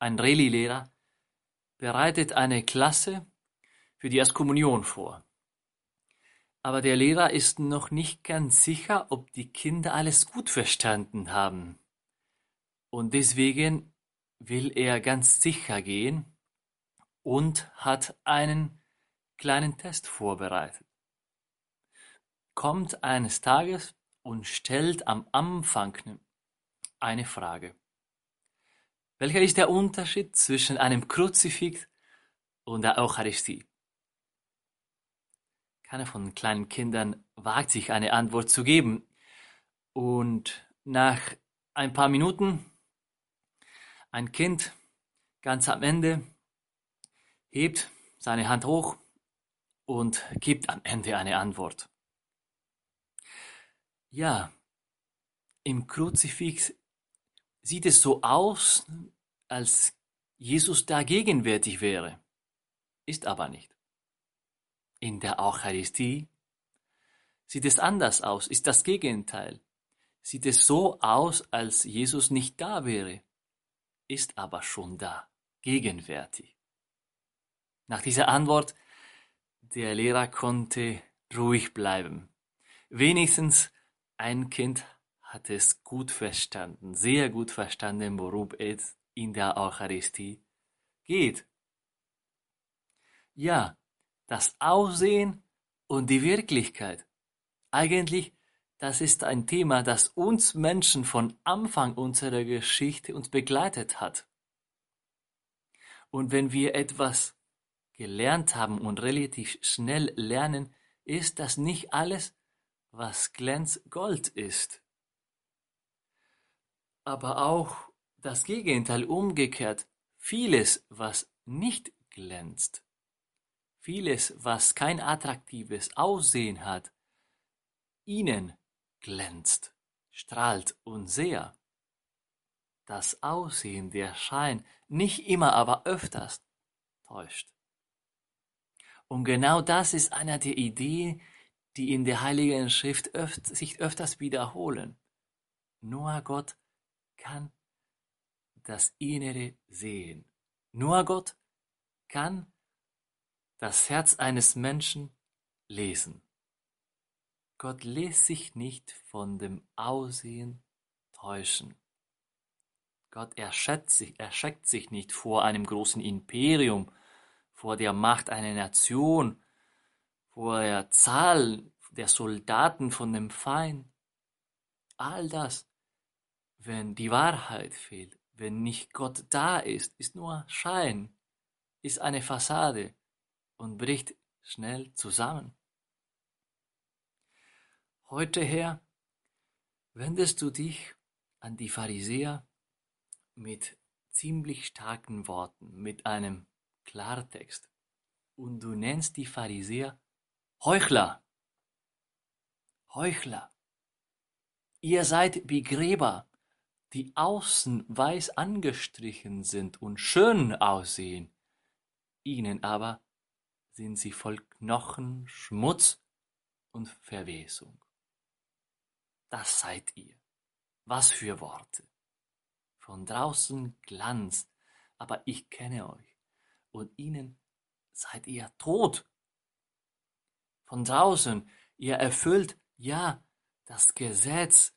Ein Reli-Lehrer bereitet eine Klasse für die Erstkommunion vor. Aber der Lehrer ist noch nicht ganz sicher, ob die Kinder alles gut verstanden haben. Und deswegen will er ganz sicher gehen und hat einen kleinen Test vorbereitet. Kommt eines Tages und stellt am Anfang eine Frage. Welcher ist der Unterschied zwischen einem Kruzifix und der Eucharistie? Keiner von kleinen Kindern wagt sich eine Antwort zu geben. Und nach ein paar Minuten ein Kind ganz am Ende hebt seine Hand hoch und gibt am Ende eine Antwort. Ja, im Kruzifix sieht es so aus, als Jesus da gegenwärtig wäre, ist aber nicht. In der Eucharistie sieht es anders aus, ist das Gegenteil. Sieht es so aus, als Jesus nicht da wäre, ist aber schon da, gegenwärtig. Nach dieser Antwort, der Lehrer konnte ruhig bleiben. Wenigstens ein Kind hat es gut verstanden, sehr gut verstanden, worum es in der Eucharistie geht. Ja, das Aussehen und die Wirklichkeit. Eigentlich, das ist ein Thema, das uns Menschen von Anfang unserer Geschichte uns begleitet hat. Und wenn wir etwas gelernt haben und relativ schnell lernen, ist das nicht alles, was glänzt Gold ist. Aber auch das Gegenteil umgekehrt, vieles, was nicht glänzt, vieles, was kein attraktives Aussehen hat, ihnen glänzt, strahlt und sehr. Das Aussehen, der Schein, nicht immer, aber öfters täuscht. Und genau das ist einer der Ideen, die in der Heiligen Schrift öft, sich öfters wiederholen. Nur Gott kann das Innere sehen. Nur Gott kann das Herz eines Menschen lesen. Gott lässt sich nicht von dem Aussehen täuschen. Gott erschreckt sich, erschreckt sich nicht vor einem großen Imperium, vor der Macht einer Nation, vor der Zahl der Soldaten von dem Feind. All das, wenn die Wahrheit fehlt, wenn nicht Gott da ist, ist nur Schein, ist eine Fassade und bricht schnell zusammen. Heute, Herr, wendest du dich an die Pharisäer mit ziemlich starken Worten, mit einem Klartext. Und du nennst die Pharisäer Heuchler. Heuchler. Ihr seid wie Gräber, die außen weiß angestrichen sind und schön aussehen. Ihnen aber sind sie voll Knochen, Schmutz und Verwesung. Das seid ihr. Was für Worte. Von draußen Glanz, aber ich kenne euch, und ihnen seid ihr tot von draußen, ihr erfüllt, ja, das Gesetz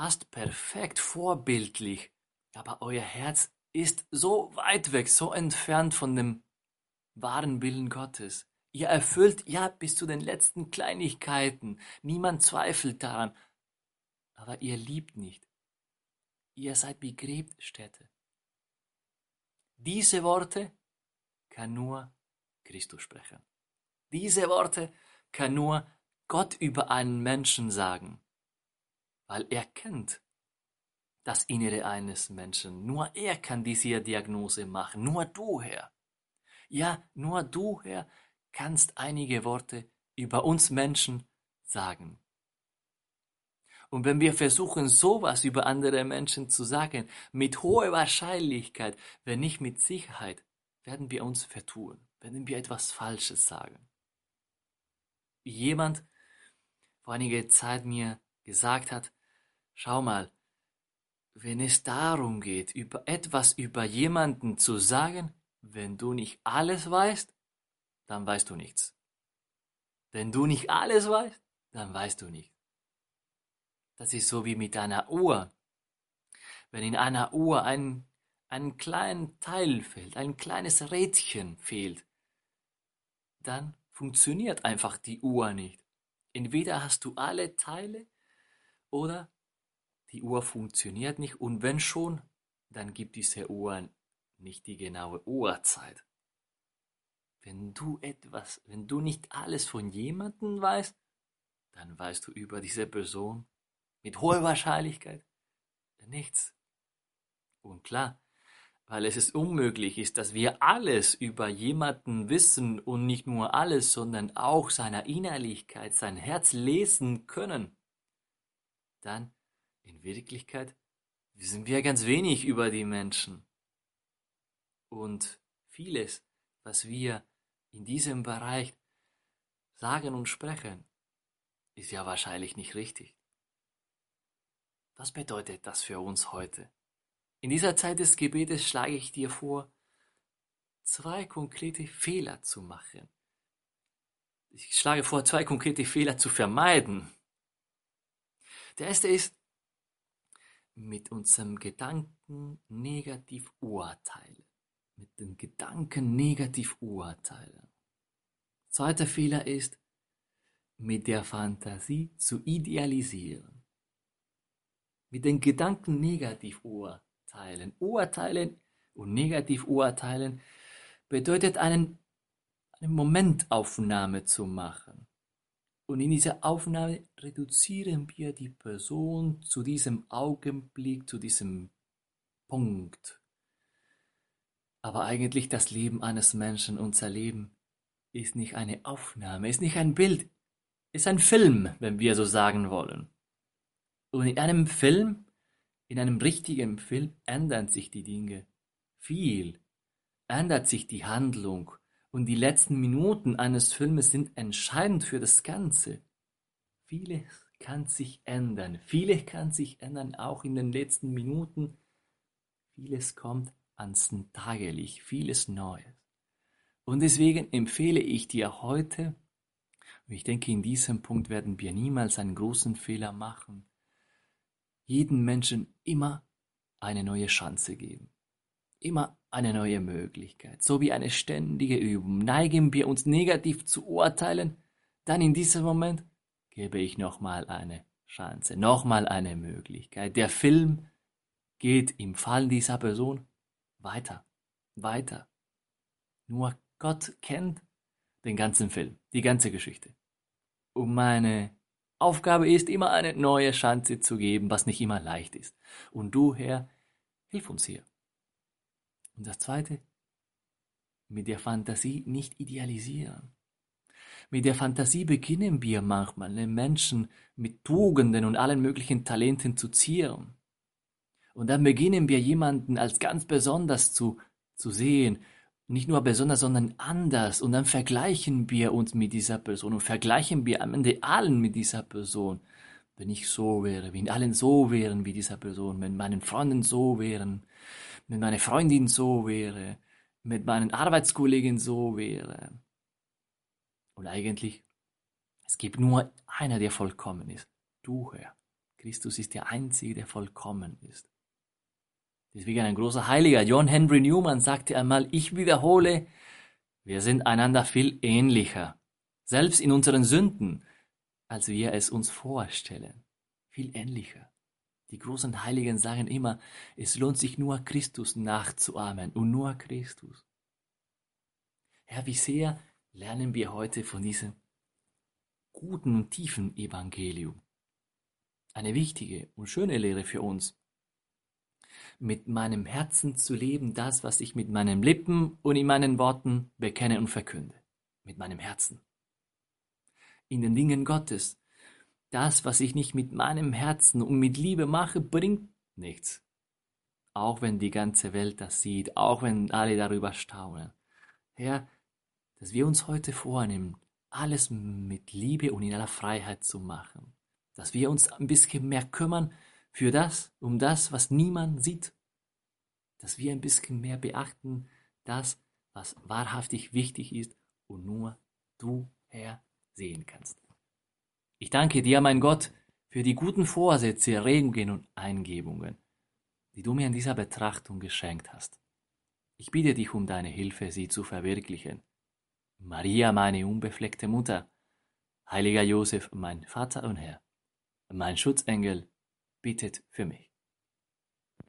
fast perfekt vorbildlich, aber euer Herz ist so weit weg, so entfernt von dem wahren Willen Gottes. Ihr erfüllt, ja, bis zu den letzten Kleinigkeiten. Niemand zweifelt daran. Aber ihr liebt nicht. Ihr seid wie. Diese Worte kann nur Christus sprechen. Diese Worte kann nur Gott über einen Menschen sagen, weil er kennt das Innere eines Menschen. Nur er kann diese Diagnose machen. Nur du, Herr. Ja, nur du, Herr, kannst einige Worte über uns Menschen sagen. Und wenn wir versuchen, sowas über andere Menschen zu sagen, mit hoher Wahrscheinlichkeit, wenn nicht mit Sicherheit, werden wir uns vertun, werden wir etwas Falsches sagen. Wie jemand vor einiger Zeit mir gesagt hat, schau mal, wenn es darum geht, über etwas über jemanden zu sagen, wenn du nicht alles weißt, dann weißt du nichts. Wenn du nicht alles weißt, dann weißt du nichts. Das ist so wie mit einer Uhr. Wenn in einer Uhr ein, ein kleiner Teil fehlt, ein kleines Rädchen fehlt, dann funktioniert einfach die Uhr nicht. Entweder hast du alle Teile oder die Uhr funktioniert nicht und wenn schon, dann gibt diese Uhr nicht die genaue Uhrzeit. Wenn du etwas, wenn du nicht alles von jemandem weißt, dann weißt du über diese Person mit hoher Wahrscheinlichkeit nichts. Und klar, weil es ist unmöglich ist, dass wir alles über jemanden wissen und nicht nur alles, sondern auch seiner Innerlichkeit, sein Herz lesen können, dann in Wirklichkeit wissen wir ganz wenig über die Menschen. Und vieles, was wir in diesem Bereich sagen und sprechen, ist ja wahrscheinlich nicht richtig. Was bedeutet das für uns heute? In dieser Zeit des Gebetes schlage ich dir vor, zwei konkrete Fehler zu machen. Ich schlage vor, zwei konkrete Fehler zu vermeiden. Der erste ist, mit unserem Gedanken negativ urteilen. Mit den Gedanken negativ urteilen. Zweiter Fehler ist, mit der Fantasie zu idealisieren. Mit den Gedanken negativ urteilen. Urteilen und negativ urteilen bedeutet einen, eine Momentaufnahme zu machen. Und in dieser Aufnahme reduzieren wir die Person zu diesem Augenblick, zu diesem Punkt. Aber eigentlich das Leben eines Menschen, unser Leben, ist nicht eine Aufnahme, ist nicht ein Bild, ist ein Film, wenn wir so sagen wollen. Und in einem Film, in einem richtigen Film ändern sich die Dinge. Viel ändert sich die Handlung, und die letzten Minuten eines Filmes sind entscheidend für das Ganze. Vieles kann sich ändern. Vieles kann sich ändern, auch in den letzten Minuten. Vieles kommt ans Tageslicht, vieles Neues. Und deswegen empfehle ich dir heute, und ich denke, in diesem Punkt werden wir niemals einen großen Fehler machen, jeden Menschen immer eine neue Chance geben. Immer eine neue Möglichkeit, so wie eine ständige Übung. Neigen wir uns negativ zu urteilen, dann in diesem Moment gebe ich nochmal eine Chance, nochmal eine Möglichkeit. Der Film geht im Fall dieser Person weiter, weiter. Nur Gott kennt den ganzen Film, die ganze Geschichte. Und meine Aufgabe ist immer eine neue Chance zu geben, was nicht immer leicht ist. Und du, Herr, hilf uns hier. Und das Zweite, mit der Fantasie nicht idealisieren. Mit der Fantasie beginnen wir manchmal, den Menschen mit Tugenden und allen möglichen Talenten zu zieren. Und dann beginnen wir jemanden als ganz besonders zu, zu sehen. Nicht nur besonders, sondern anders. Und dann vergleichen wir uns mit dieser Person und vergleichen wir am Ende allen mit dieser Person. Wenn ich so wäre, wenn allen so wären wie dieser Person, wenn meinen Freunden so wären, wenn meine Freundin so wäre, mit meinen Arbeitskollegen so wäre. Und eigentlich, es gibt nur einer, der vollkommen ist. Du, Herr. Christus ist der Einzige, der vollkommen ist. Deswegen ein großer Heiliger, John Henry Newman, sagte einmal, ich wiederhole, wir sind einander viel ähnlicher, selbst in unseren Sünden, als wir es uns vorstellen. Viel ähnlicher. Die großen Heiligen sagen immer, es lohnt sich nur Christus nachzuahmen und nur Christus. Herr, wie sehr lernen wir heute von diesem guten und tiefen Evangelium. Eine wichtige und schöne Lehre für uns. mit meinem Herzen zu leben, das, was ich mit meinen Lippen und in meinen Worten bekenne und verkünde. Mit meinem Herzen. In den Dingen Gottes. Das, was ich nicht mit meinem Herzen und mit Liebe mache, bringt nichts. Auch wenn die ganze Welt das sieht, auch wenn alle darüber staunen. Herr, dass wir uns heute vornehmen, alles mit Liebe und in aller Freiheit zu machen. Dass wir uns ein bisschen mehr kümmern für das, um das, was niemand sieht. Dass wir ein bisschen mehr beachten, das, was wahrhaftig wichtig ist und nur du, Herr, sehen kannst. Ich danke dir, mein Gott, für die guten Vorsätze, Regungen und Eingebungen, die du mir in dieser Betrachtung geschenkt hast. Ich bitte dich um deine Hilfe, sie zu verwirklichen. Maria, meine unbefleckte Mutter, heiliger Josef, mein Vater und Herr, mein Schutzengel, bittet für mich.